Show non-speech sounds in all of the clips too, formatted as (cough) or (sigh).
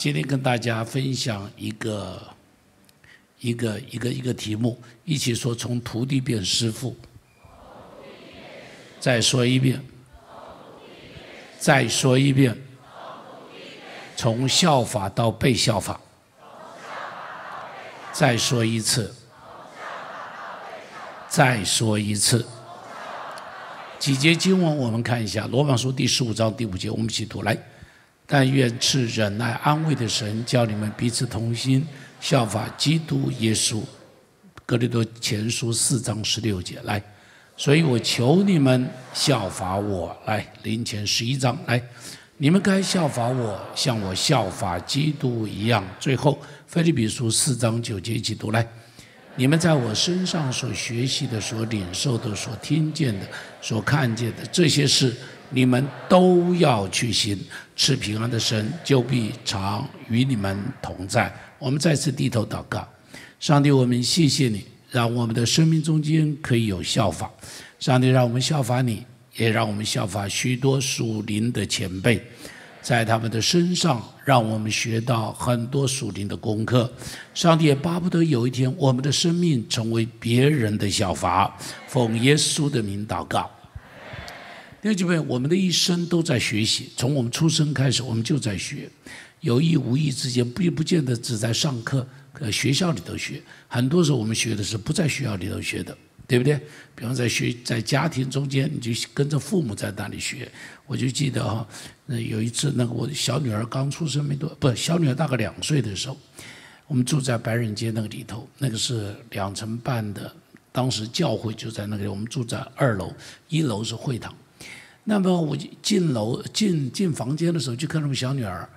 今天跟大家分享一个一个一个一个题目，一起说从徒弟变师傅。再说一遍，再说一遍，从效法到被效法。再说一次，再说一次。几节经文我们看一下，《罗马书》第十五章第五节，我们一起读来。但愿赐忍耐安慰的神，叫你们彼此同心，效法基督耶稣。《格里多前书》四章十六节来。所以我求你们效法我，来临前十一章来，你们该效法我，像我效法基督一样。最后，菲利比书四章九节一起读来，你们在我身上所学习的、所领受的、所听见的、所看见的这些事，你们都要去行。赐平安的神就必常与你们同在。我们再次低头祷告，上帝，我们谢谢你。让我们的生命中间可以有效法，上帝让我们效法你，也让我们效法许多属灵的前辈，在他们的身上，让我们学到很多属灵的功课。上帝也巴不得有一天，我们的生命成为别人的效法。奉耶稣的名祷告。弟兄姐妹，我们的一生都在学习，从我们出生开始，我们就在学，有意无意之间，不不见得只在上课。呃，学校里头学，很多时候我们学的是不在学校里头学的，对不对？比方在学，在家庭中间，你就跟着父母在那里学。我就记得哈，那有一次，那个我小女儿刚出生没多，不，小女儿大概两岁的时候，我们住在白人街那个里头，那个是两层半的，当时教会就在那里，我们住在二楼，一楼是会堂。那么我进楼进进房间的时候，就看到我小女儿。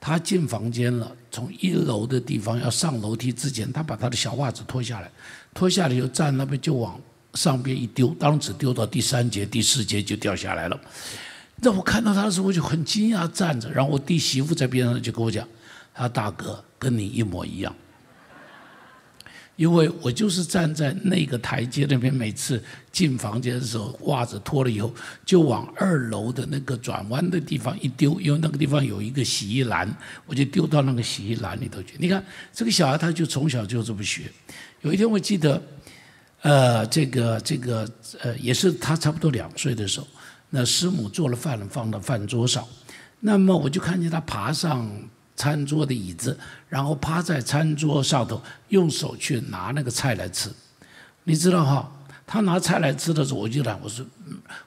她进房间了，从一楼的地方要上楼梯之前，她把她的小袜子脱下来，脱下来以后站那边就往上边一丢，当时丢到第三节、第四节就掉下来了。那我看到她的时候，我就很惊讶，站着。然后我弟媳妇在边上就跟我讲：“他大哥跟你一模一样。”因为我就是站在那个台阶那边，每次进房间的时候，袜子脱了以后，就往二楼的那个转弯的地方一丢，因为那个地方有一个洗衣篮，我就丢到那个洗衣篮里头去。你看这个小孩，他就从小就这么学。有一天我记得，呃，这个这个呃，也是他差不多两岁的时候，那师母做了饭，放到饭桌上，那么我就看见他爬上。餐桌的椅子，然后趴在餐桌上头，用手去拿那个菜来吃。你知道哈，他拿菜来吃的时候，我就来，我说，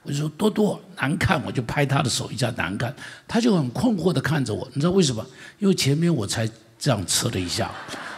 我就说多多难看，我就拍他的手一下难看，他就很困惑的看着我。你知道为什么？因为前面我才这样吃了一下，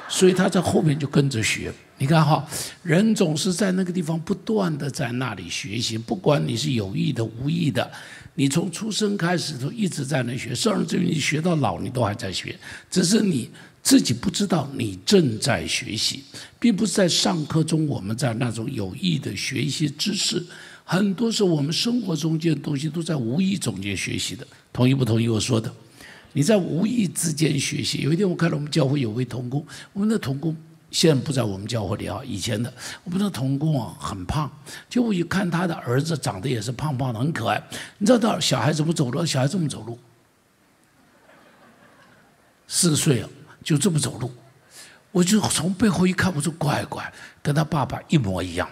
所以他在后面就跟着学。你看哈，人总是在那个地方不断的在那里学习，不管你是有意的无意的。你从出生开始都一直在那学，甚至于你学到老，你都还在学，只是你自己不知道你正在学习，并不是在上课中我们在那种有意的学一些知识，很多时候我们生活中间的东西都在无意中间学习的。同意不同意我说的？你在无意之间学习。有一天我看到我们教会有位童工，我们的童工。现在不在我们教会里啊，以前的我们的童工啊很胖，就我一看他的儿子长得也是胖胖的，很可爱。你知道小孩怎么走路？小孩这么走路，四岁了就这么走路，我就从背后一看，我说乖乖，跟他爸爸一模一样。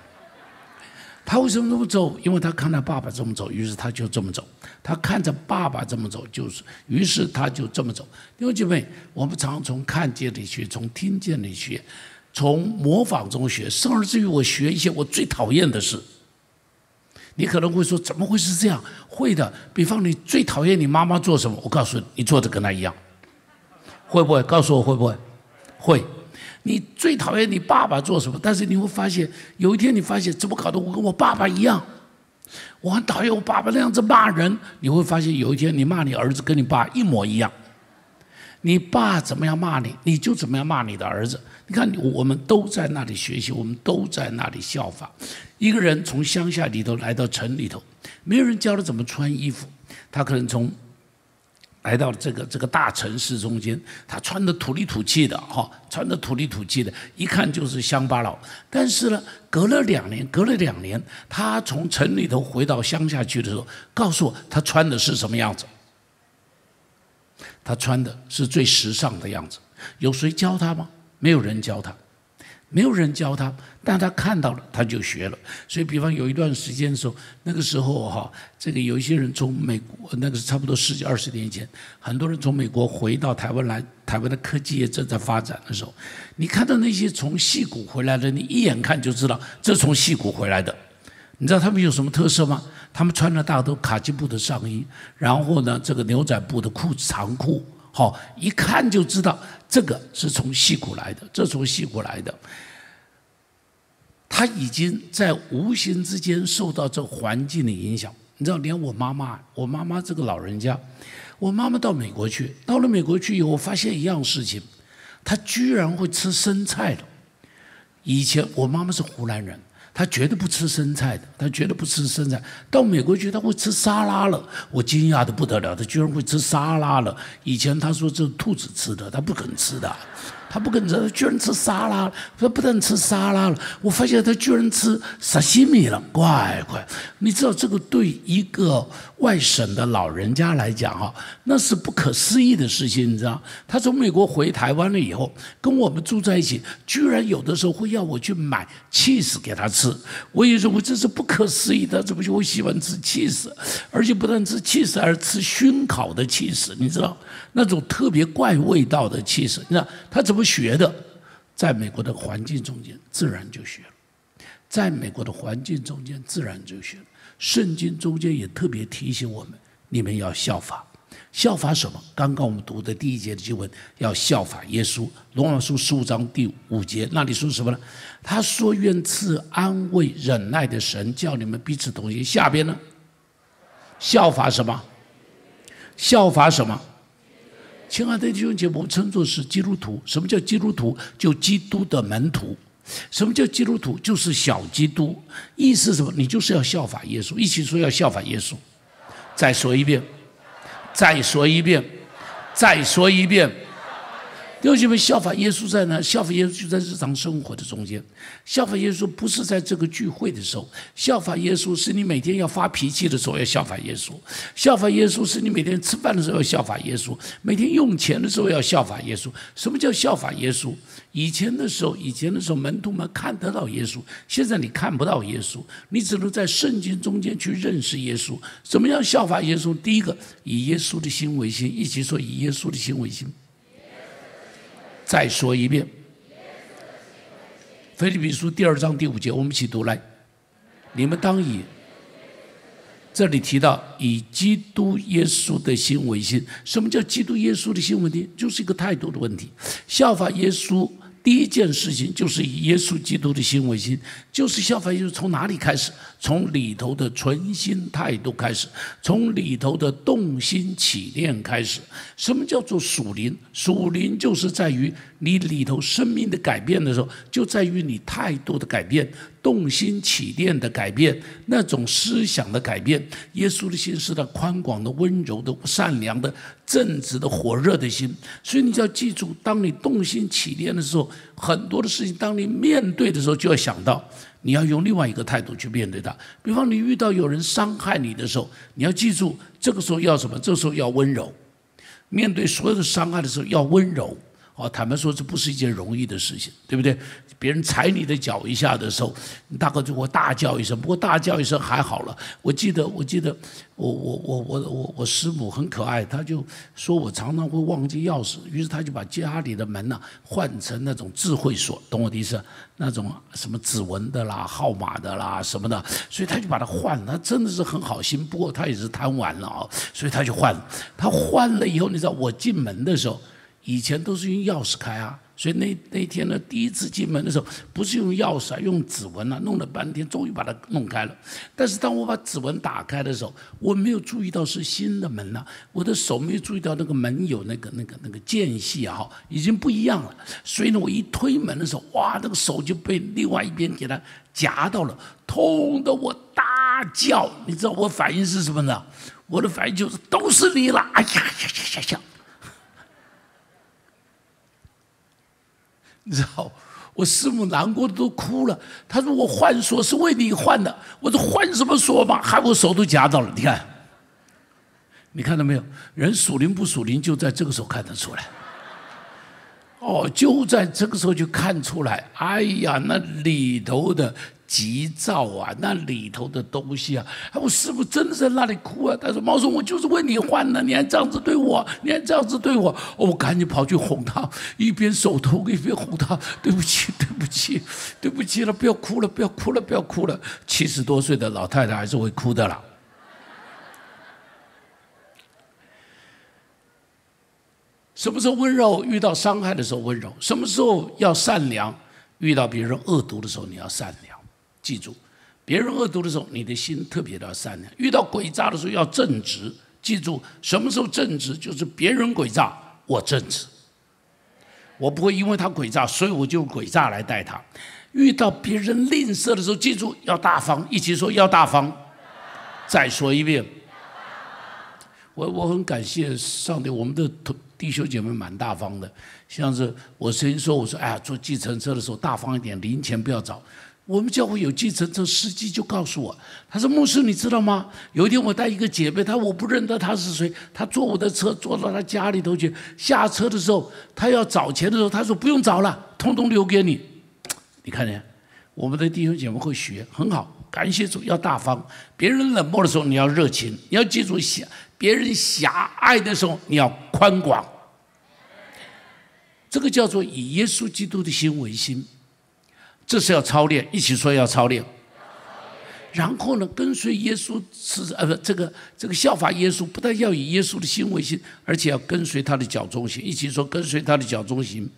他为什么这么走？因为他看到爸爸这么走，于是他就这么走。他看着爸爸这么走，就是，于是他就这么走。弟兄姐妹，我们常从看见里学，从听见里学，从模仿中学，甚至于我学一些我最讨厌的事。你可能会说，怎么会是这样？会的。比方你最讨厌你妈妈做什么？我告诉你，你做的跟她一样。会不会？告诉我会不会？会。你最讨厌你爸爸做什么？但是你会发现，有一天你发现怎么搞得我跟我爸爸一样？我很讨厌我爸爸那样子骂人。你会发现有一天你骂你儿子跟你爸一模一样。你爸怎么样骂你，你就怎么样骂你的儿子。你看，我们都在那里学习，我们都在那里效仿。一个人从乡下里头来到城里头，没有人教他怎么穿衣服，他可能从。来到这个这个大城市中间，他穿的土里土气的，哈，穿的土里土气的，一看就是乡巴佬。但是呢，隔了两年，隔了两年，他从城里头回到乡下去的时候，告诉我他穿的是什么样子。他穿的是最时尚的样子。有谁教他吗？没有人教他。没有人教他，但他看到了，他就学了。所以，比方有一段时间的时候，那个时候哈，这个有一些人从美国，那个是差不多十几二十年前，很多人从美国回到台湾来，台湾的科技业正在发展的时候，你看到那些从戏谷回来的，你一眼看就知道这从戏谷回来的。你知道他们有什么特色吗？他们穿的大都卡其布的上衣，然后呢，这个牛仔布的裤子长裤，好，一看就知道这个是从戏谷来的，这从戏谷来的。他已经在无形之间受到这环境的影响。你知道，连我妈妈，我妈妈这个老人家，我妈妈到美国去，到了美国去以后，发现一样事情，她居然会吃生菜的。以前我妈妈是湖南人，她绝对不吃生菜的，她绝对不吃生菜。到美国去，她会吃沙拉了，我惊讶的不得了，她居然会吃沙拉了。以前她说这是兔子吃的，她不肯吃的。他不跟着，居然吃沙拉，他不但吃沙拉了，我发现他居然吃沙西米了，乖乖！你知道这个对一个外省的老人家来讲哈，那是不可思议的事情，你知道？他从美国回台湾了以后，跟我们住在一起，居然有的时候会要我去买 cheese 给他吃，我也认为这是不可思议的，怎么就会喜欢吃 cheese？而且不但吃 cheese，而吃熏烤的 cheese，你知道？那种特别怪味道的气势，你知道他怎么学的？在美国的环境中间，自然就学了；在美国的环境中间，自然就学了。圣经中间也特别提醒我们：你们要效法，效法什么？刚刚我们读的第一节的经文，要效法耶稣。罗马书十五章第五节那里说什么呢？他说：“愿赐安慰、忍耐的神，叫你们彼此同心。”下边呢？效法什么？效法什么？亲爱的弟兄姐妹，我们称作是基督徒。什么叫基督徒？就基督的门徒。什么叫基督徒？就是小基督。意思是什么？你就是要效法耶稣。一起说要效法耶稣。再说一遍，再说一遍，再说一遍。弟兄姐妹，效法耶稣在哪？效法耶稣就在日常生活的中间。效法耶稣不是在这个聚会的时候，效法耶稣是你每天要发脾气的时候要效法耶稣。效法耶稣是你每天吃饭的时候要效法耶稣，每天用钱的时候要效法耶稣。什么叫效法耶稣？以前的时候，以前的时候门徒们看得到耶稣，现在你看不到耶稣，你只能在圣经中间去认识耶稣。什么叫效法耶稣？第一个，以耶稣的心为心，一起说以耶稣的心为心。再说一遍，《菲律比书》第二章第五节，我们一起读来。你们当以这里提到以基督耶稣的心为心。什么叫基督耶稣的心问题？就是一个态度的问题。效法耶稣。第一件事情就是以耶稣基督的心为心，就是效法耶稣。从哪里开始？从里头的存心态度开始，从里头的动心起念开始。什么叫做属灵？属灵就是在于你里头生命的改变的时候，就在于你态度的改变。动心起念的改变，那种思想的改变。耶稣的心是那宽广的、温柔的、善良的、正直的、火热的心。所以你就要记住，当你动心起念的时候，很多的事情，当你面对的时候，就要想到你要用另外一个态度去面对它。比方你遇到有人伤害你的时候，你要记住，这个时候要什么？这个时候要温柔。面对所有的伤害的时候，要温柔。哦，坦白说，这不是一件容易的事情，对不对？别人踩你的脚一下的时候，你大概就会大叫一声。不过大叫一声还好了。我记得，我记得，我我我我我我师母很可爱，她就说我常常会忘记钥匙，于是她就把家里的门呐换成那种智慧锁，懂我的意思？那种什么指纹的啦、号码的啦什么的，所以他就把它换了。他真的是很好心，不过他也是贪玩了啊，所以他就换了。他换了以后，你知道我进门的时候。以前都是用钥匙开啊，所以那那天呢，第一次进门的时候，不是用钥匙啊，用指纹啊，弄了半天，终于把它弄开了。但是当我把指纹打开的时候，我没有注意到是新的门呐，我的手没有注意到那个门有那个那个那个间隙啊，已经不一样了。所以呢，我一推门的时候，哇，那个手就被另外一边给它夹到了，痛得我大叫。你知道我反应是什么呢？我的反应就是都是你了，哎呀呀呀呀呀！你知道，我师母难过的都哭了。她说：“我换锁是为你换的。”我说：“换什么锁嘛？害我手都夹到了。”你看，你看到没有？人属灵不属灵，就在这个时候看得出来。哦，就在这个时候就看出来，哎呀，那里头的急躁啊，那里头的东西啊，我师傅真的在那里哭啊。他说：“毛叔，我就是为你换的，你还这样子对我，你还这样子对我。”我赶紧跑去哄他，一边手痛一边哄他：“对不起，对不起，对不起了，不要哭了，不要哭了，不要哭了。”七十多岁的老太太还是会哭的了。什么时候温柔？遇到伤害的时候温柔。什么时候要善良？遇到别人恶毒的时候你要善良。记住，别人恶毒的时候，你的心特别的善良。遇到诡诈的时候要正直。记住，什么时候正直？就是别人诡诈，我正直。我不会因为他诡诈，所以我就用诡诈来待他。遇到别人吝啬的时候，记住要大方。一起说要大方。再说一遍。我我很感谢上帝，我们的。弟兄姐妹蛮大方的，像是我曾经说，我说哎呀，坐计程车的时候大方一点，零钱不要找。我们教会有计程车司机就告诉我，他说牧师你知道吗？有一天我带一个姐妹，她我不认得她是谁，她坐我的车坐到她家里头去，下车的时候她要找钱的时候，她说不用找了，通通留给你。你看见？我们的弟兄姐妹会学，很好，感谢主，要大方。别人冷漠的时候，你要热情，你要记住狭。别人狭隘的时候，你要宽广。这个叫做以耶稣基督的心为心，这是要操练。一起说要操练。然后呢，跟随耶稣是呃不，这个这个效法耶稣，不但要以耶稣的心为心，而且要跟随他的脚中行。一起说跟随他的脚中行。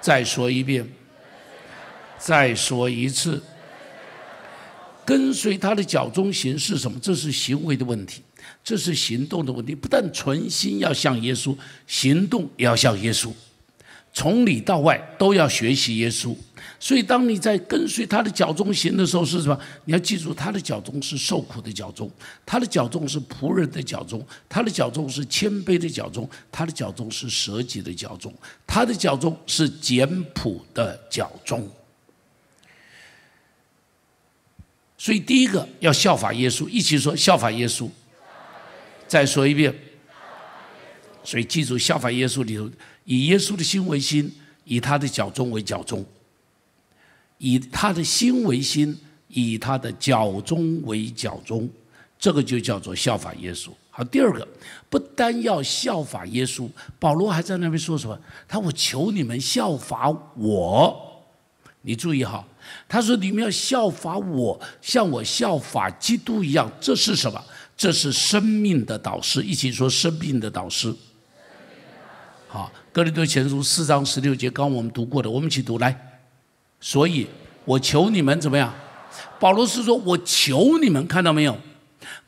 再说一遍，再说一次，跟随他的脚中行是什么？这是行为的问题。这是行动的问题，不但存心要像耶稣，行动也要像耶稣，从里到外都要学习耶稣。所以，当你在跟随他的脚中行的时候，是什么？你要记住，他的脚中是受苦的脚中，他的脚中是仆人的脚中，他的脚中是谦卑的脚中，他的脚中是舍己的脚中，他的脚中是简朴的脚中。所以，第一个要效法耶稣，一起说效法耶稣。再说一遍，所以记住效法耶稣里头，以耶稣的心为心，以他的脚中为脚中，以他的心为心，以他的脚中为脚中，这个就叫做效法耶稣。好，第二个，不单要效法耶稣，保罗还在那边说什么？他我求你们效法我，你注意哈，他说你们要效法我，像我效法基督一样，这是什么？这是生命的导师，一起说生命的导师。好，哥林多前书四章十六节，刚我们读过的，我们一起读来。所以我求你们怎么样？保罗是说我求你们，看到没有？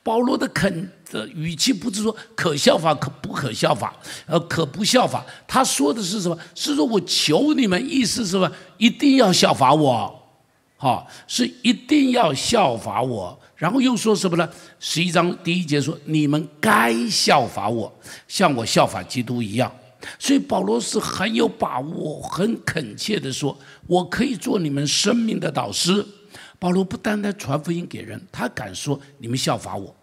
保罗的肯的语气不是说可效法可不可效法，呃，可不效法。他说的是什么？是说我求你们，意思是什么？一定要效法我，好，是一定要效法我。然后又说什么呢？十一章第一节说：“你们该效法我，像我效法基督一样。”所以保罗是很有把握、很恳切的说：“我可以做你们生命的导师。”保罗不单单传福音给人，他敢说：“你们效法我。”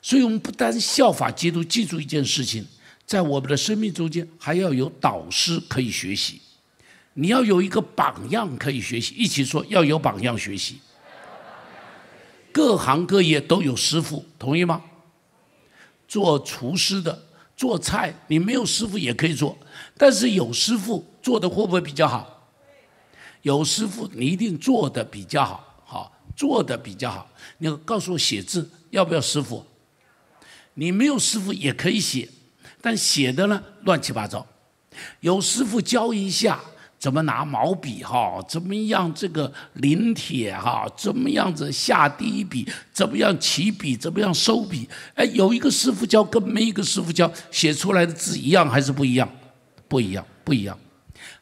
所以，我们不单效法基督，记住一件事情，在我们的生命中间还要有导师可以学习。你要有一个榜样可以学习，一起说要有榜样学习。各行各业都有师傅，同意吗？做厨师的做菜，你没有师傅也可以做，但是有师傅做的会不会比较好？有师傅你一定做的比较好，好做的比较好。你告诉我写字要不要师傅？你没有师傅也可以写，但写的呢乱七八糟，有师傅教一下。怎么拿毛笔哈？怎么样这个临帖哈？怎么样子下第一笔？怎么样起笔？怎么样收笔？哎，有一个师傅教跟没一个师傅教，写出来的字一样还是不一样？不一样，不一样。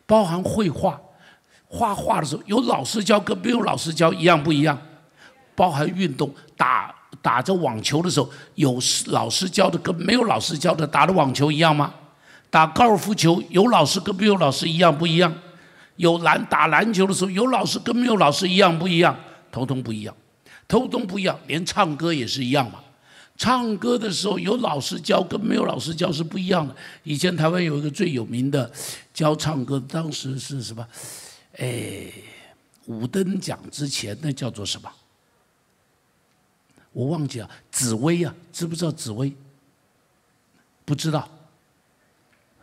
包含绘画，画画的时候有老师教跟没有老师教一样不一样？包含运动，打打着网球的时候有老师教的跟没有老师教的打的网球一样吗？打高尔夫球有老师跟没有老师一样不一样？有篮打篮球的时候，有老师跟没有老师一样不一样，通通不一样，通通不一样。连唱歌也是一样嘛。唱歌的时候有老师教跟没有老师教是不一样的。以前台湾有一个最有名的教唱歌，当时是什么？哎，五等奖之前那叫做什么？我忘记了。紫薇啊，知不知道紫薇？不知道。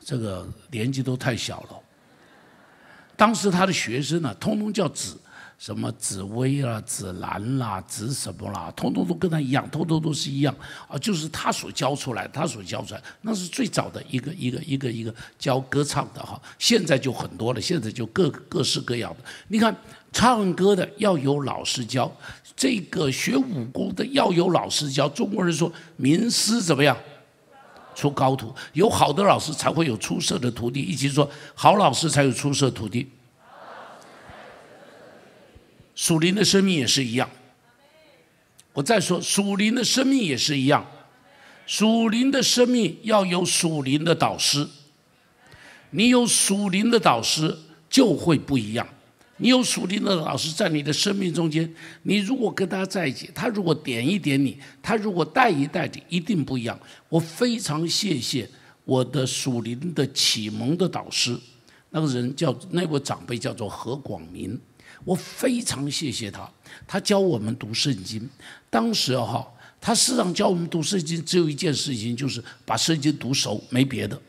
这个年纪都太小了。当时他的学生呢，通通叫紫。什么紫薇啦、紫兰啦、紫什么啦，通通都跟他一样，通通都是一样啊！就是他所教出来，他所教出来，那是最早的一个一个一个一个教歌唱的哈。现在就很多了，现在就各各式各样的。你看，唱歌的要有老师教，这个学武功的要有老师教。中国人说，名师怎么样，出高徒，有好的老师才会有出色的徒弟。一起说，好老师才有出色徒弟。属灵的生命也是一样。我再说，属灵的生命也是一样。属灵的生命要有属灵的导师。你有属灵的导师，就会不一样。你有属灵的老师在你的生命中间，你如果跟他在一起，他如果点一点你，他如果带一带你，一定不一样。我非常谢谢我的属灵的启蒙的导师，那个人叫那位长辈叫做何广明。我非常谢谢他，他教我们读圣经。当时哈，他实际上教我们读圣经，只有一件事情，就是把圣经读熟，没别的。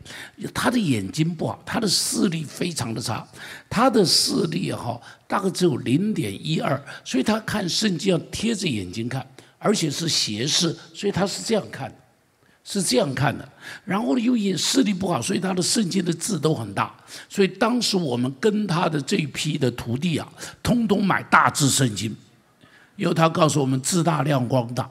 他的眼睛不好，他的视力非常的差，他的视力哈大概只有零点一二，所以他看圣经要贴着眼睛看，而且是斜视，所以他是这样看的。是这样看的，然后呢，又因视力不好，所以他的圣经的字都很大。所以当时我们跟他的这一批的徒弟啊，通通买大字圣经，因为他告诉我们字大亮光大。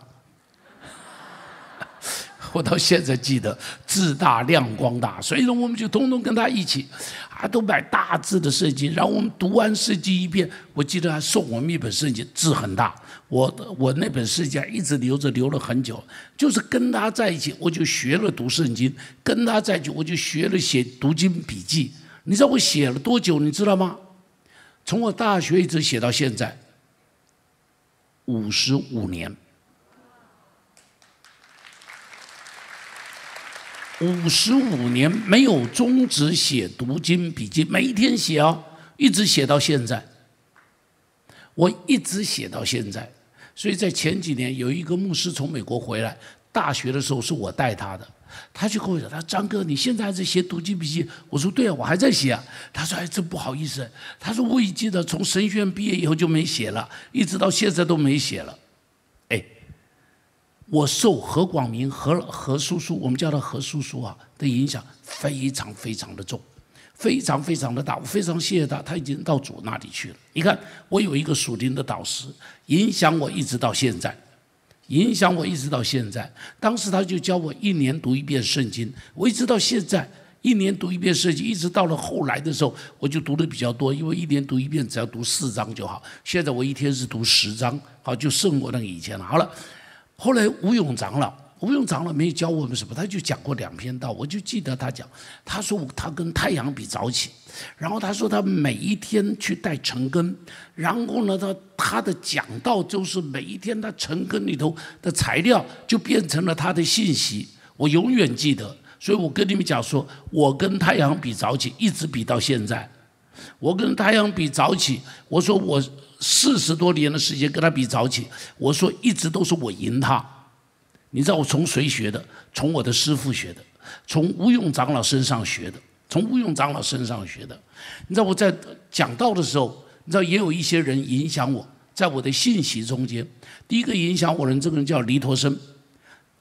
我到现在记得字大亮光大，所以呢，我们就通通跟他一起。啊都买大字的圣经，然后我们读完圣经一遍，我记得他送我们一本圣经，字很大。我我那本圣经一直留着，留了很久。就是跟他在一起，我就学了读圣经；跟他在一起，我就学了写读经笔记。你知道我写了多久？你知道吗？从我大学一直写到现在，五十五年。五十五年没有终止写读经笔记，每一天写哦，一直写到现在。我一直写到现在，所以在前几年有一个牧师从美国回来，大学的时候是我带他的，他就跟我讲：“他说张哥，你现在还在写读经笔记？”我说：“对啊，我还在写。”啊。”他说：“哎，真不好意思。”他说：“我已经的从神学院毕业以后就没写了，一直到现在都没写了。”我受何广明、何何叔叔，我们叫他何叔叔啊的影响非常非常的重，非常非常的大。我非常谢谢他，他已经到主那里去了。你看，我有一个属灵的导师，影响我一直到现在，影响我一直到现在。当时他就教我一年读一遍圣经，我一直到现在一年读一遍圣经，一直到了后来的时候，我就读的比较多，因为一年读一遍只要读四章就好。现在我一天是读十章，好就胜过那个以前了。好了。后来吴勇长老，吴勇长老没有教我们什么，他就讲过两篇道，我就记得他讲，他说他跟太阳比早起，然后他说他每一天去带晨根，然后呢，他他的讲道就是每一天他晨根里头的材料就变成了他的信息，我永远记得，所以我跟你们讲说，我跟太阳比早起，一直比到现在，我跟太阳比早起，我说我。四十多年的时间跟他比早起，我说一直都是我赢他。你知道我从谁学的？从我的师傅学的，从吴用长老身上学的，从吴用长老身上学的。你知道我在讲道的时候，你知道也有一些人影响我，在我的信息中间，第一个影响我的人，这个人叫黎陀生。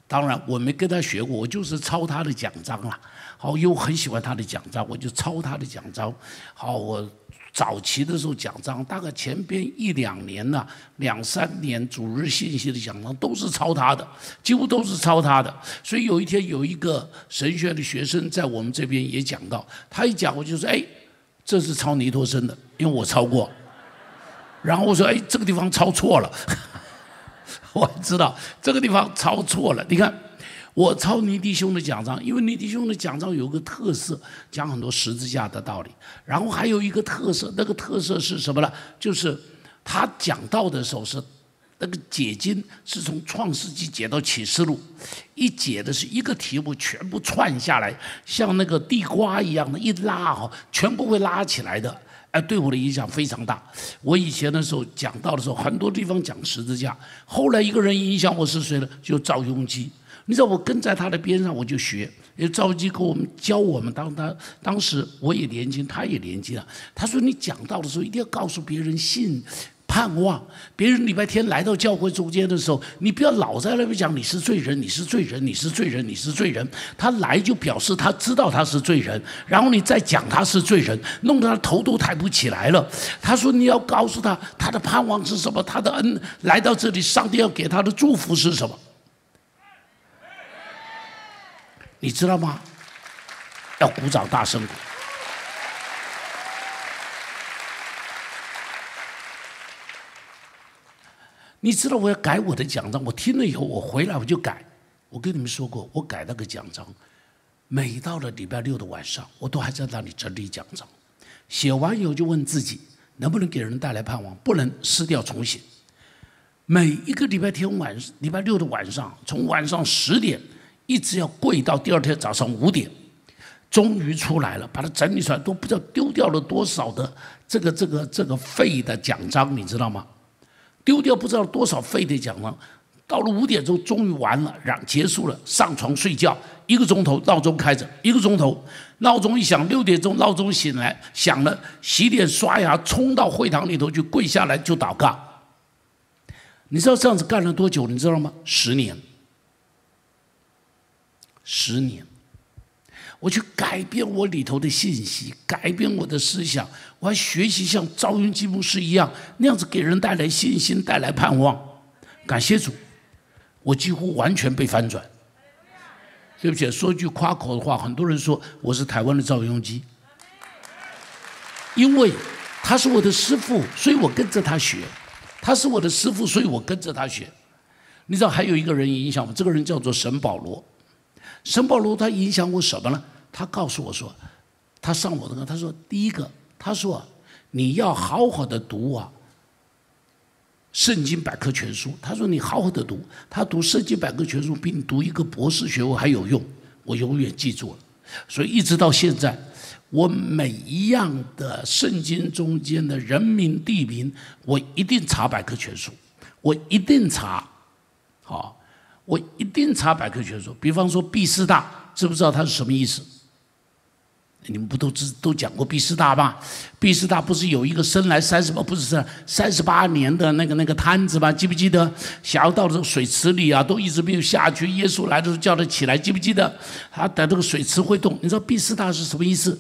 当然我没跟他学过，我就是抄他的讲章啦。好，因为我很喜欢他的讲章，我就抄他的讲章。好，我。早期的时候讲章，大概前边一两年呐，两三年主日信息的讲章都是抄他的，几乎都是抄他的。所以有一天有一个神学的学生在我们这边也讲到，他一讲我就说：“哎，这是抄尼托生的，因为我抄过。”然后我说：“哎，这个地方抄错了。” (laughs) 我知道这个地方抄错了，你看。我抄尼弟兄的讲章，因为尼弟兄的讲章有个特色，讲很多十字架的道理。然后还有一个特色，那个特色是什么呢？就是他讲道的时候是那个解经是从创世纪解到启示录，一解的是一个题目全部串下来，像那个地瓜一样的，一拉哈，全部会拉起来的。对我的影响非常大。我以前的时候讲到的时候，很多地方讲十字架。后来一个人影响我是谁呢？就赵雍基。你知道我跟在他的边上，我就学。因为赵雍基给我们教我们，当他当时我也年轻，他也年轻啊。他说你讲道的时候，一定要告诉别人信。盼望别人礼拜天来到教会中间的时候，你不要老在那边讲你是罪人，你是罪人，你是罪人，你是罪人。他来就表示他知道他是罪人，然后你再讲他是罪人，弄得他头都抬不起来了。他说你要告诉他他的盼望是什么，他的恩来到这里，上帝要给他的祝福是什么？你知道吗？要鼓掌，大声。你知道我要改我的奖章，我听了以后，我回来我就改。我跟你们说过，我改那个奖章，每到了礼拜六的晚上，我都还在那里整理奖章。写完以后就问自己，能不能给人带来盼望？不能，撕掉重写。每一个礼拜天晚，礼拜六的晚上，从晚上十点一直要跪到第二天早上五点，终于出来了，把它整理出来，都不知道丢掉了多少的这个这个这个废的奖章，你知道吗？丢掉不知道多少废的奖章，到了五点钟终于完了，然结束了，上床睡觉一个钟头，闹钟开着一个钟头，闹钟一响，六点钟闹钟醒来响了，洗脸刷牙，冲到会堂里头去跪下来就祷告。你知道这样子干了多久？你知道吗？十年，十年。我去改变我里头的信息，改变我的思想，我还学习像赵云基牧师一样那样子给人带来信心，带来盼望。感谢主，我几乎完全被翻转。对不起，说句夸口的话，很多人说我是台湾的赵永基，因为他是我的师傅，所以我跟着他学。他是我的师傅，所以我跟着他学。你知道还有一个人影响我，这个人叫做沈保罗。沈保罗他影响我什么呢？他告诉我说，他上我的课，他说第一个，他说你要好好的读啊，《圣经百科全书》。他说你好好的读，他读《圣经百科全书》比你读一个博士学位还有用。我永远记住了，所以一直到现在，我每一样的圣经中间的人名地名，我一定查百科全书，我一定查，好。我一定查百科全书。比方说，毕士大，知不知道它是什么意思？你们不都知都讲过毕士大吗？毕士大不是有一个生来三十八，不是三三十八年的那个那个摊子吗？记不记得？想要到这个水池里啊，都一直没有下去。耶稣来的时候叫他起来，记不记得？他等这个水池会动。你知道毕士大是什么意思？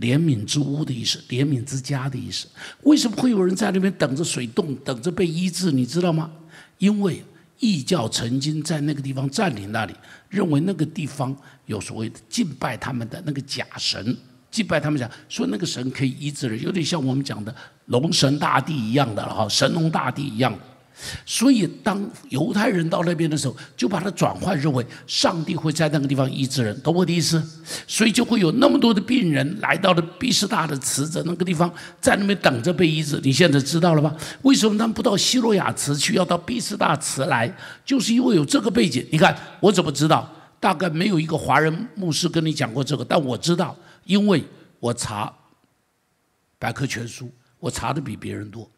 怜悯之屋的意思，怜悯之家的意思。为什么会有人在那边等着水动，等着被医治？你知道吗？因为。异教曾经在那个地方占领那里，认为那个地方有所谓的敬拜他们的那个假神，敬拜他们讲说那个神可以医治人，有点像我们讲的龙神大帝一样的哈，神龙大帝一样。所以，当犹太人到那边的时候，就把它转换认为上帝会在那个地方医治人，懂我的意思？所以就会有那么多的病人来到了比斯大的池子那个地方，在那边等着被医治。你现在知道了吧？为什么他们不到希洛亚池去，要到比斯大池来？就是因为有这个背景。你看，我怎么知道？大概没有一个华人牧师跟你讲过这个，但我知道，因为我查百科全书，我查的比别人多，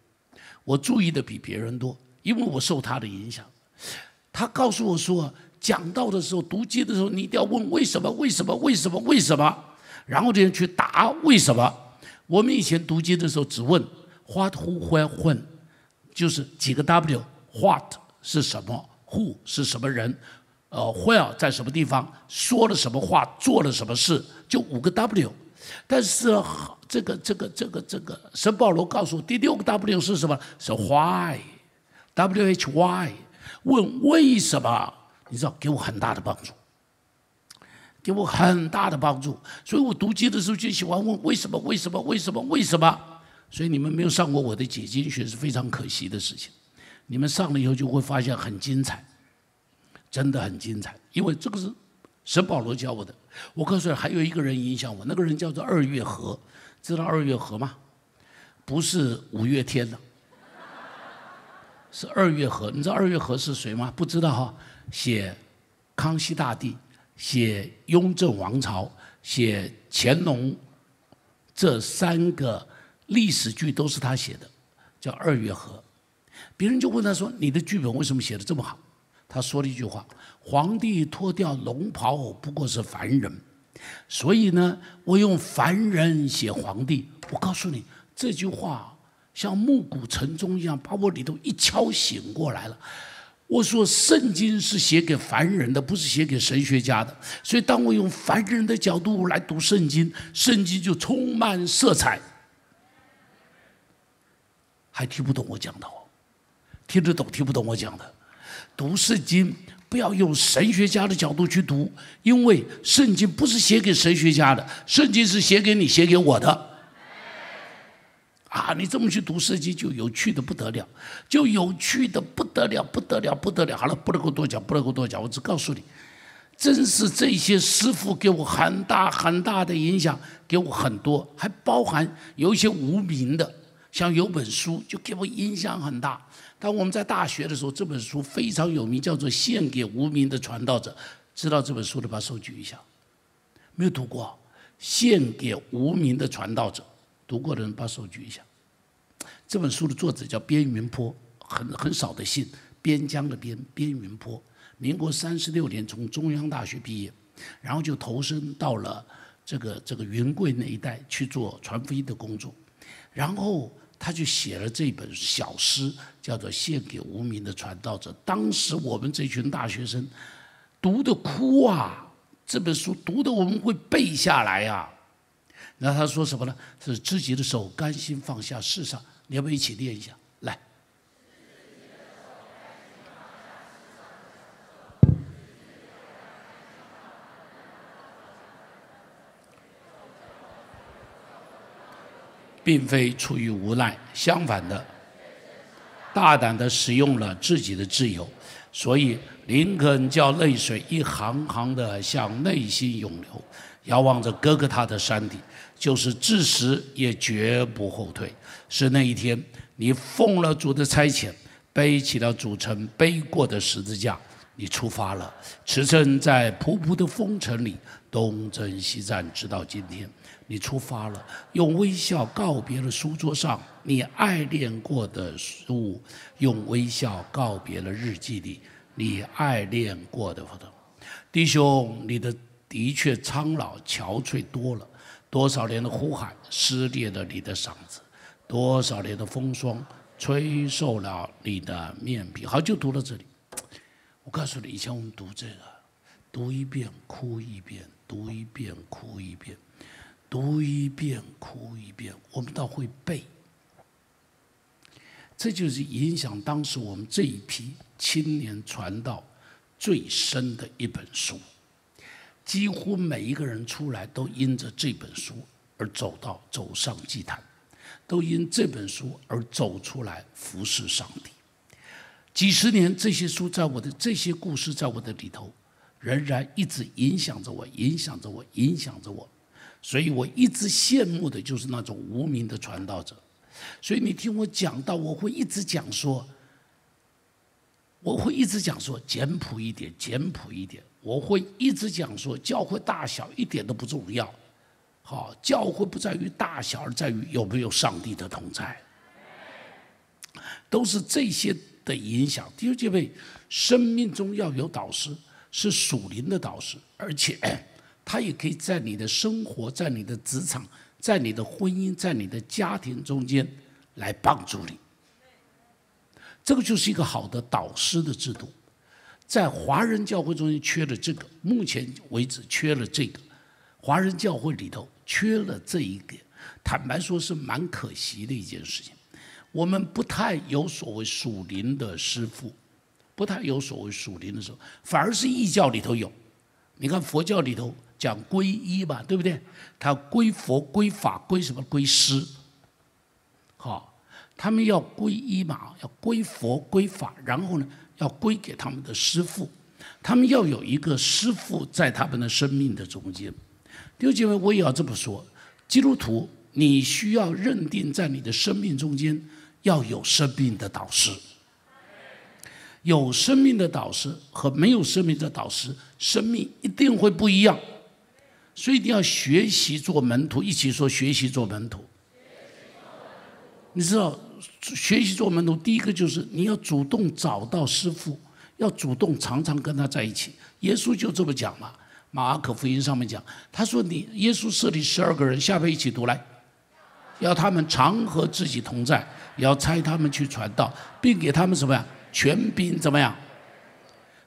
我注意的比别人多。因为我受他的影响，他告诉我说，讲道的时候、读经的时候，你一定要问为什么、为什么、为什么、为什么，然后这样去答为什么。我们以前读经的时候只问 What、Who、Where、When，就是几个 W，What 是什么，Who 是什么人，呃，Where 在什么地方，说了什么话，做了什么事，就五个 W。但是这个、这个、这个、这个，圣保罗告诉我，第六个 W 是什么？是 Why。W H Y 问为什么？你知道给我很大的帮助，给我很大的帮助。所以我读经的时候就喜欢问为什么？为什么？为什么？为什么？所以你们没有上过我的解经学是非常可惜的事情。你们上了以后就会发现很精彩，真的很精彩。因为这个是神保罗教我的。我告诉你，还有一个人影响我，那个人叫做二月河，知道二月河吗？不是五月天的。是二月河。你知道二月河是谁吗？不知道哈。写康熙大帝、写雍正王朝、写乾隆这三个历史剧都是他写的，叫二月河。别人就问他说：“你的剧本为什么写的这么好？”他说了一句话：“皇帝脱掉龙袍不过是凡人，所以呢，我用凡人写皇帝。”我告诉你，这句话像暮鼓晨钟一样，把我里头一敲醒过来了。我说：“圣经是写给凡人的，不是写给神学家的。所以，当我用凡人的角度来读圣经，圣经就充满色彩。”还听不懂我讲的哦？听得懂听不懂我讲的？读圣经不要用神学家的角度去读，因为圣经不是写给神学家的，圣经是写给你、写给我的。啊，你这么去读圣经就有趣的不得了，就有趣的不得了，不得了，不得了。好了，不能够多讲，不能够多讲，我只告诉你，正是这些师傅给我很大很大的影响，给我很多，还包含有一些无名的。像有本书就给我影响很大。当我们在大学的时候，这本书非常有名，叫做《献给无名的传道者》。知道这本书的，把手举一下。没有读过《献给无名的传道者》，读过的人把手举一下。这本书的作者叫边云坡，很很少的姓，边疆的边，边云坡。民国三十六年从中央大学毕业，然后就投身到了这个这个云贵那一带去做传福音的工作，然后。他就写了这本小诗，叫做《献给无名的传道者》。当时我们这群大学生读的哭啊，这本书读的我们会背下来啊那他说什么呢？是自己的手甘心放下世上，你要不要一起念一下？来。并非出于无奈，相反的，大胆的使用了自己的自由，所以林肯叫泪水一行行的向内心涌流，遥望着哥哥他的山顶，就是至死也绝不后退。是那一天，你奉了主的差遣，背起了主曾背过的十字架，你出发了，驰骋在仆仆的风尘里，东征西战，直到今天。你出发了，用微笑告别了书桌上你爱恋过的书，用微笑告别了日记里你爱恋过的佛头。弟兄，你的的确苍老憔悴多了，多少年的呼喊撕裂了你的嗓子，多少年的风霜吹瘦了你的面皮。好，就读到这里。我告诉你，以前我们读这个，读一遍哭一遍，读一遍哭一遍。读一遍，哭一遍，我们倒会背。这就是影响当时我们这一批青年传道最深的一本书。几乎每一个人出来都因着这本书而走到走上祭坛，都因这本书而走出来服侍上帝。几十年，这些书在我的这些故事在我的里头，仍然一直影响着我，影响着我，影响着我。所以我一直羡慕的就是那种无名的传道者，所以你听我讲到，我会一直讲说，我会一直讲说简朴一点，简朴一点。我会一直讲说，教会大小一点都不重要，好，教会不在于大小，而在于有没有上帝的同在，都是这些的影响。第二这位，生命中要有导师，是属灵的导师，而且。他也可以在你的生活、在你的职场、在你的婚姻、在你的家庭中间来帮助你。这个就是一个好的导师的制度，在华人教会中间缺了这个，目前为止缺了这个，华人教会里头缺了这一个，坦白说是蛮可惜的一件事情。我们不太有所谓属灵的师傅，不太有所谓属灵的时候，反而是异教里头有。你看佛教里头。讲皈依嘛，对不对？他归佛、归法、归什么？归师。好，他们要皈依嘛，要归佛、归法，然后呢，要归给他们的师父。他们要有一个师父在他们的生命的中间。弟兄姐妹，我也要这么说：基督徒，你需要认定在你的生命中间要有生命的导师。有生命的导师和没有生命的导师，生命一定会不一样。所以你要学习做门徒，一起说学习做门徒。你知道，学习做门徒，第一个就是你要主动找到师傅，要主动常常跟他在一起。耶稣就这么讲嘛，《马可福音》上面讲，他说：“你耶稣设立十二个人，下边一起读来，要他们常和自己同在，要差他们去传道，并给他们什么呀？权柄怎么样？”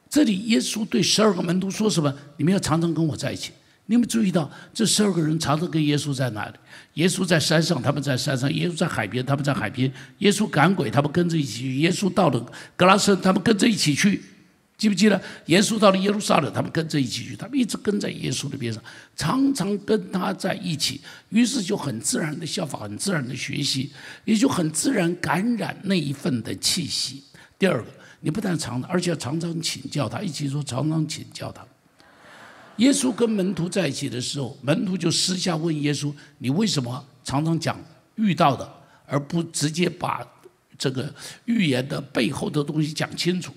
这里耶稣对十二个门徒说什么？你们要常常跟我在一起。你们注意到这十二个人常常跟耶稣在哪里？耶稣在山上，他们在山上；耶稣在海边，他们在海边；耶稣赶鬼，他们跟着一起去；耶稣到了格拉森，他们跟着一起去。记不记得？耶稣到了耶路撒冷，他们跟着一起去。他们一直跟在耶稣的边上，常常跟他在一起，于是就很自然的效法，很自然的学习，也就很自然感染那一份的气息。第二个，你不但常，而且常常请教他，一起说常常请教他。耶稣跟门徒在一起的时候，门徒就私下问耶稣：“你为什么常常讲遇到的，而不直接把这个预言的背后的东西讲清楚？”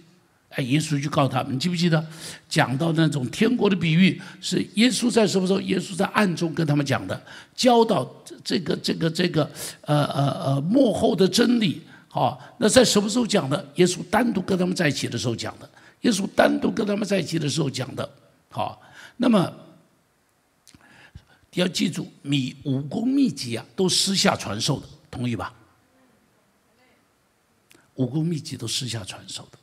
哎，耶稣就告诉他们：“记不记得讲到那种天国的比喻，是耶稣在什么时候？耶稣在暗中跟他们讲的，教导这个这个这个呃呃呃幕后的真理。好，那在什么时候讲的？耶稣单独跟他们在一起的时候讲的。耶稣单独跟他们在一起的时候讲的。好。”那么，要记住，秘武功秘籍啊，都私下传授的，同意吧？武功秘籍都私下传授的。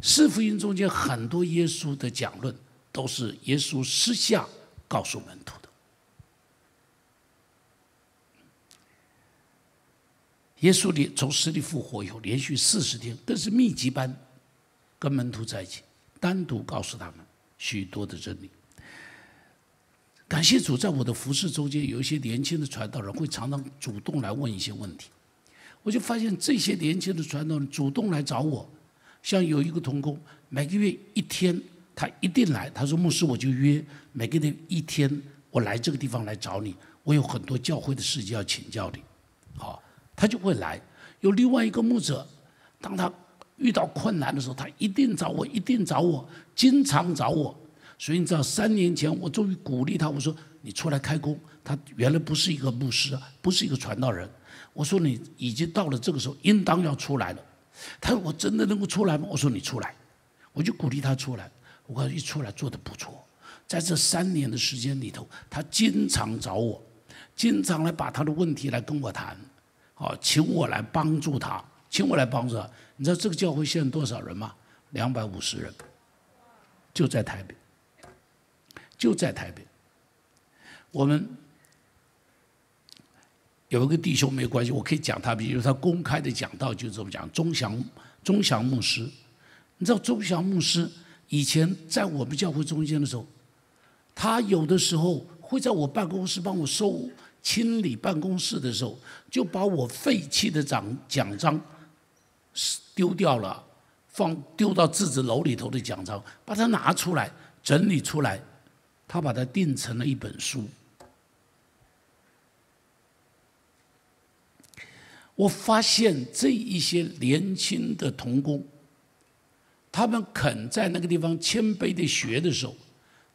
四福音中间很多耶稣的讲论，都是耶稣私下告诉门徒的。耶稣连从死里复活以后，连续四十天，更是密集班跟门徒在一起，单独告诉他们。许多的真理，感谢主，在我的服饰中间，有一些年轻的传道人会常常主动来问一些问题，我就发现这些年轻的传道人主动来找我，像有一个童工，每个月一天他一定来，他说牧师我就约每个月一天我来这个地方来找你，我有很多教会的事情要请教你，好，他就会来。有另外一个牧者，当他。遇到困难的时候，他一定找我，一定找我，经常找我。所以你知道，三年前我终于鼓励他，我说：“你出来开工。”他原来不是一个牧师，不是一个传道人。我说：“你已经到了这个时候，应当要出来了。”他说：“我真的能够出来吗？”我说：“你出来。”我就鼓励他出来。我告一出来做的不错。在这三年的时间里头，他经常找我，经常来把他的问题来跟我谈，好，请我来帮助他。请我来帮助他，你知道这个教会现在多少人吗？两百五十人，就在台北，就在台北。我们有一个弟兄没关系，我可以讲他，比如他公开的讲道就这么讲。钟祥，钟祥牧师，你知道钟祥牧师以前在我们教会中间的时候，他有的时候会在我办公室帮我收清理办公室的时候，就把我废弃的奖奖章。丢掉了，放丢到自己楼里头的奖章，把它拿出来整理出来，他把它定成了一本书。我发现这一些年轻的童工，他们肯在那个地方谦卑的学的时候，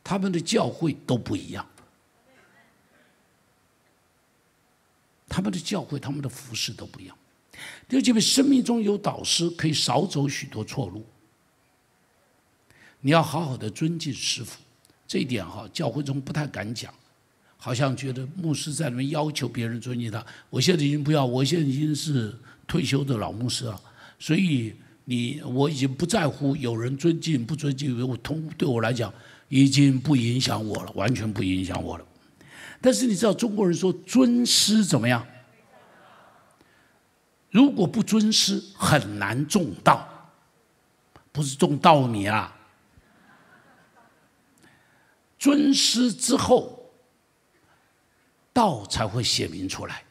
他们的教会都不一样，他们的教会、他们的服饰都不一样。第二，这位生命中有导师，可以少走许多错路。你要好好的尊敬师傅，这一点哈，教会中不太敢讲，好像觉得牧师在里面要求别人尊敬他。我现在已经不要，我现在已经是退休的老牧师了，所以你我已经不在乎有人尊敬不尊敬，因为我通对我来讲已经不影响我了，完全不影响我了。但是你知道中国人说尊师怎么样？如果不尊师，很难种道，不是种稻米啊。尊师之后，道才会显明出来。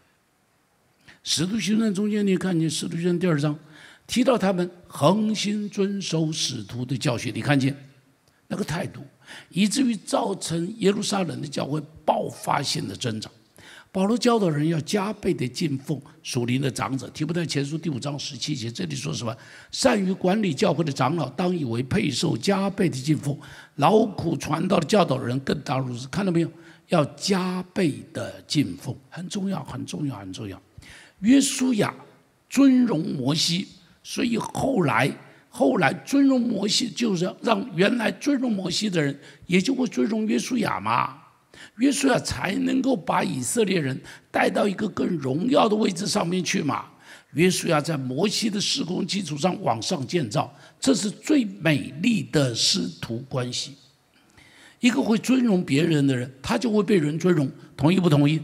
使徒行传中间，你看见使徒行传第二章提到他们恒心遵守使徒的教训，你看见那个态度，以至于造成耶路撒冷的教会爆发性的增长。保罗教导人要加倍的敬奉属灵的长者。提摩太前书第五章十七节，这里说什么？善于管理教会的长老，当以为配受加倍的敬奉；劳苦传道的教导人，更当如此。看到没有？要加倍的敬奉，很重要，很重要，很重要。约书亚尊荣摩西，所以后来后来尊荣摩西，就是让原来尊荣摩西的人，也就会尊荣约书亚嘛。约书亚才能够把以色列人带到一个更荣耀的位置上面去嘛？约书亚在摩西的施工基础上往上建造，这是最美丽的师徒关系。一个会尊荣别人的人，他就会被人尊荣。同意不同意？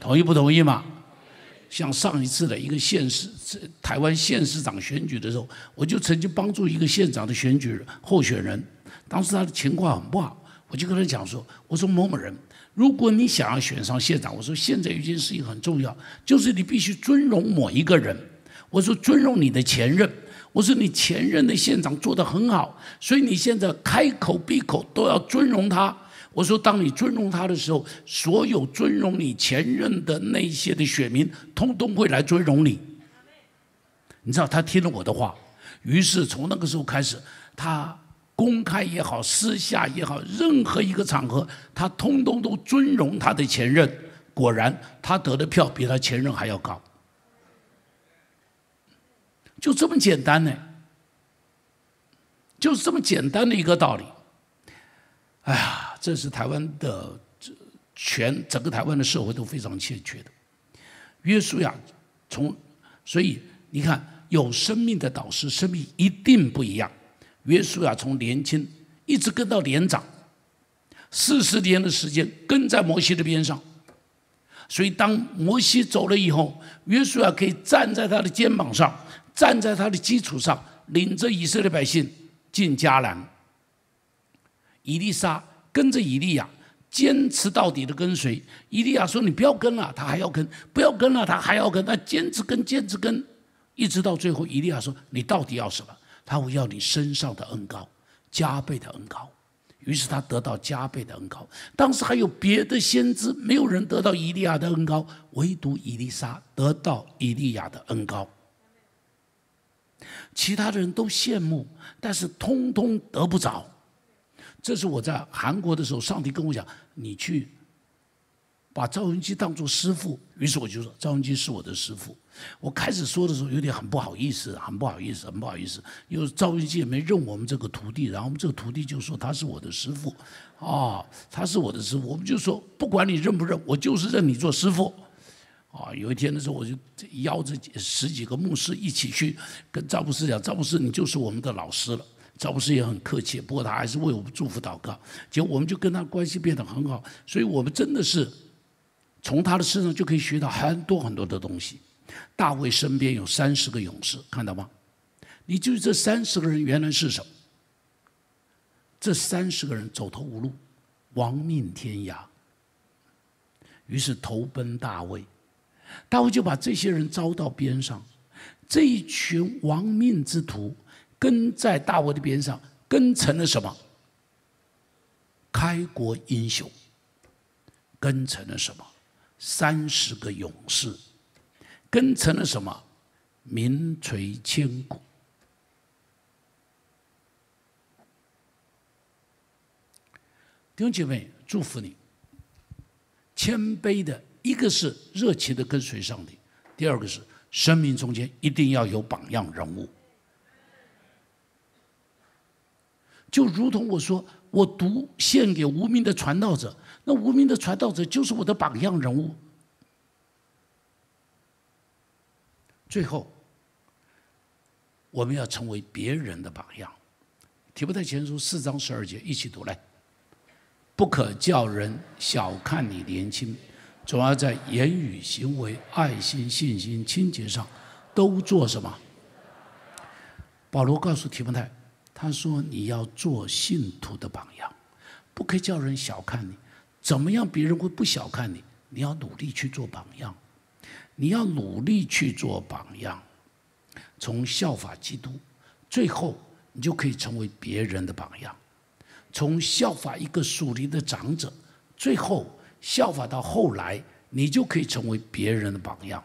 同意不同意嘛？像上一次的一个县市，台湾县市长选举的时候，我就曾经帮助一个县长的选举候选人，当时他的情况很不好，我就跟他讲说：“我说某某人。”如果你想要选上县长，我说现在有一件事情很重要，就是你必须尊荣某一个人。我说尊荣你的前任，我说你前任的县长做得很好，所以你现在开口闭口都要尊荣他。我说当你尊荣他的时候，所有尊荣你前任的那些的选民，通通会来尊荣你。你知道他听了我的话，于是从那个时候开始，他。公开也好，私下也好，任何一个场合，他通通都尊荣他的前任。果然，他得的票比他前任还要高，就这么简单呢，就是这么简单的一个道理。哎呀，这是台湾的全整个台湾的社会都非常欠缺的。约书亚从，所以你看，有生命的导师，生命一定不一样。约书亚从年轻一直跟到年长，四十年的时间跟在摩西的边上，所以当摩西走了以后，约书亚可以站在他的肩膀上，站在他的基础上，领着以色列百姓进迦南。以利沙跟着以利亚，坚持到底的跟随。以利亚说：“你不要跟了，他还要跟；不要跟了，他还要跟。他坚持跟，坚持跟，一直到最后，以利亚说：‘你到底要什么？’”他会要你身上的恩高，加倍的恩高，于是他得到加倍的恩高。当时还有别的先知，没有人得到以利亚的恩高，唯独以利沙得到以利亚的恩高。其他的人都羡慕，但是通通得不着。这是我在韩国的时候，上帝跟我讲：“你去。”把赵文基当做师傅，于是我就说赵文基是我的师傅。我开始说的时候有点很不好意思，很不好意思，很不好意思，因为赵文基也没认我们这个徒弟，然后我们这个徒弟就说他是我的师傅，啊，他是我的师傅，我们就说不管你认不认，我就是认你做师傅。啊，有一天的时候，我就邀着十几个牧师一起去跟赵牧师讲，赵牧师你就是我们的老师了。赵牧师也很客气，不过他还是为我们祝福祷告，结果我们就跟他关系变得很好，所以我们真的是。从他的身上就可以学到很多很多的东西。大卫身边有三十个勇士，看到吗？你就是这三十个人原来是什么？这三十个人走投无路，亡命天涯，于是投奔大卫。大卫就把这些人招到边上，这一群亡命之徒跟在大卫的边上，跟成了什么？开国英雄，跟成了什么？三十个勇士，跟成了什么？名垂千古。弟兄姐妹，祝福你。谦卑的，一个是热情的跟随上帝，第二个是生命中间一定要有榜样人物。就如同我说，我读献给无名的传道者。那无名的传道者就是我的榜样人物。最后，我们要成为别人的榜样。提不太前书四章十二节，一起读来。不可叫人小看你年轻，总要在言语、行为、爱心、信心、清洁上，都做什么？保罗告诉提摩太，他说你要做信徒的榜样，不可以叫人小看你。怎么样，别人会不小看你？你要努力去做榜样，你要努力去做榜样，从效法基督，最后你就可以成为别人的榜样；从效法一个属灵的长者，最后效法到后来你就可以成为别人的榜样。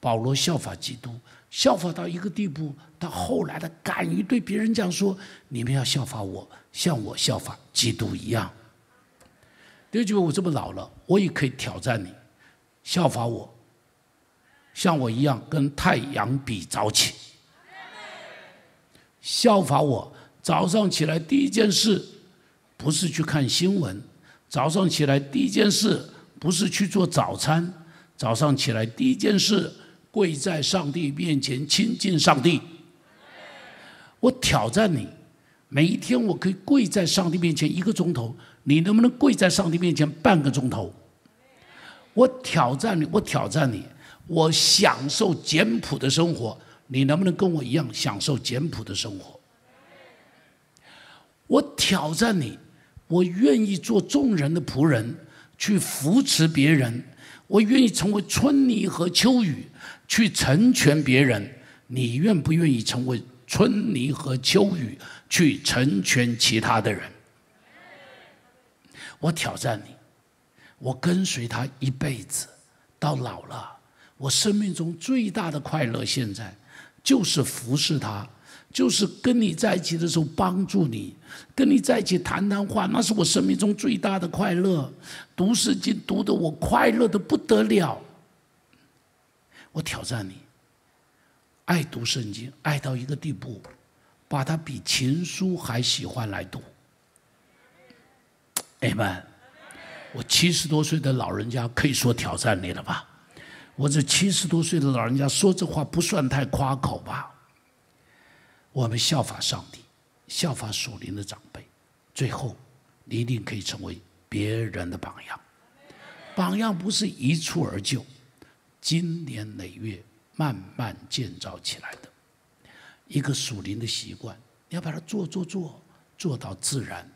保罗效法基督，效法到一个地步，到后来他敢于对别人讲说：“你们要效法我，像我效法基督一样。”第二句我这么老了，我也可以挑战你，效法我，像我一样跟太阳比早起，效法我，早上起来第一件事不是去看新闻，早上起来第一件事不是去做早餐，早上起来第一件事跪在上帝面前亲近上帝。我挑战你，每一天我可以跪在上帝面前一个钟头。你能不能跪在上帝面前半个钟头？我挑战你，我挑战你，我享受简朴的生活，你能不能跟我一样享受简朴的生活？我挑战你，我愿意做众人的仆人，去扶持别人，我愿意成为春泥和秋雨，去成全别人。你愿不愿意成为春泥和秋雨，去成全其他的人？我挑战你，我跟随他一辈子，到老了，我生命中最大的快乐，现在就是服侍他，就是跟你在一起的时候帮助你，跟你在一起谈谈话，那是我生命中最大的快乐。读圣经读的我快乐的不得了。我挑战你，爱读圣经，爱到一个地步，把它比情书还喜欢来读。哎们，我七十多岁的老人家可以说挑战你了吧？我这七十多岁的老人家说这话不算太夸口吧？我们效法上帝，效法属灵的长辈，最后你一定可以成为别人的榜样。榜样不是一蹴而就，经年累月慢慢建造起来的一个属灵的习惯，你要把它做做做做到自然，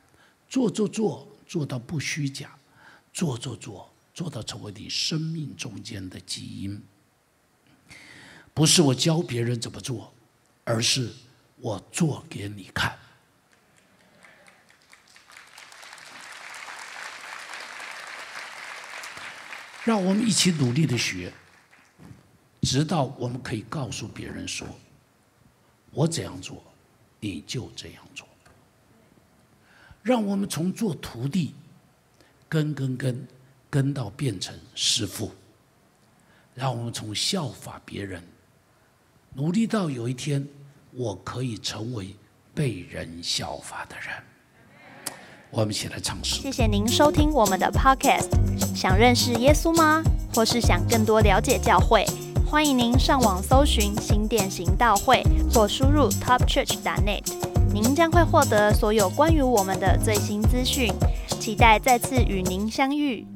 做做做。做到不虚假，做做做，做到成为你生命中间的基因。不是我教别人怎么做，而是我做给你看。让我们一起努力的学，直到我们可以告诉别人说：“我怎样做，你就这样做。”让我们从做徒弟，跟跟跟，跟到变成师傅。让我们从效法别人，努力到有一天，我可以成为被人效法的人。我们一起来尝试。谢谢您收听我们的 Podcast。想认识耶稣吗？或是想更多了解教会？欢迎您上网搜寻新店行道会，或输入 topchurch.net。您将会获得所有关于我们的最新资讯，期待再次与您相遇。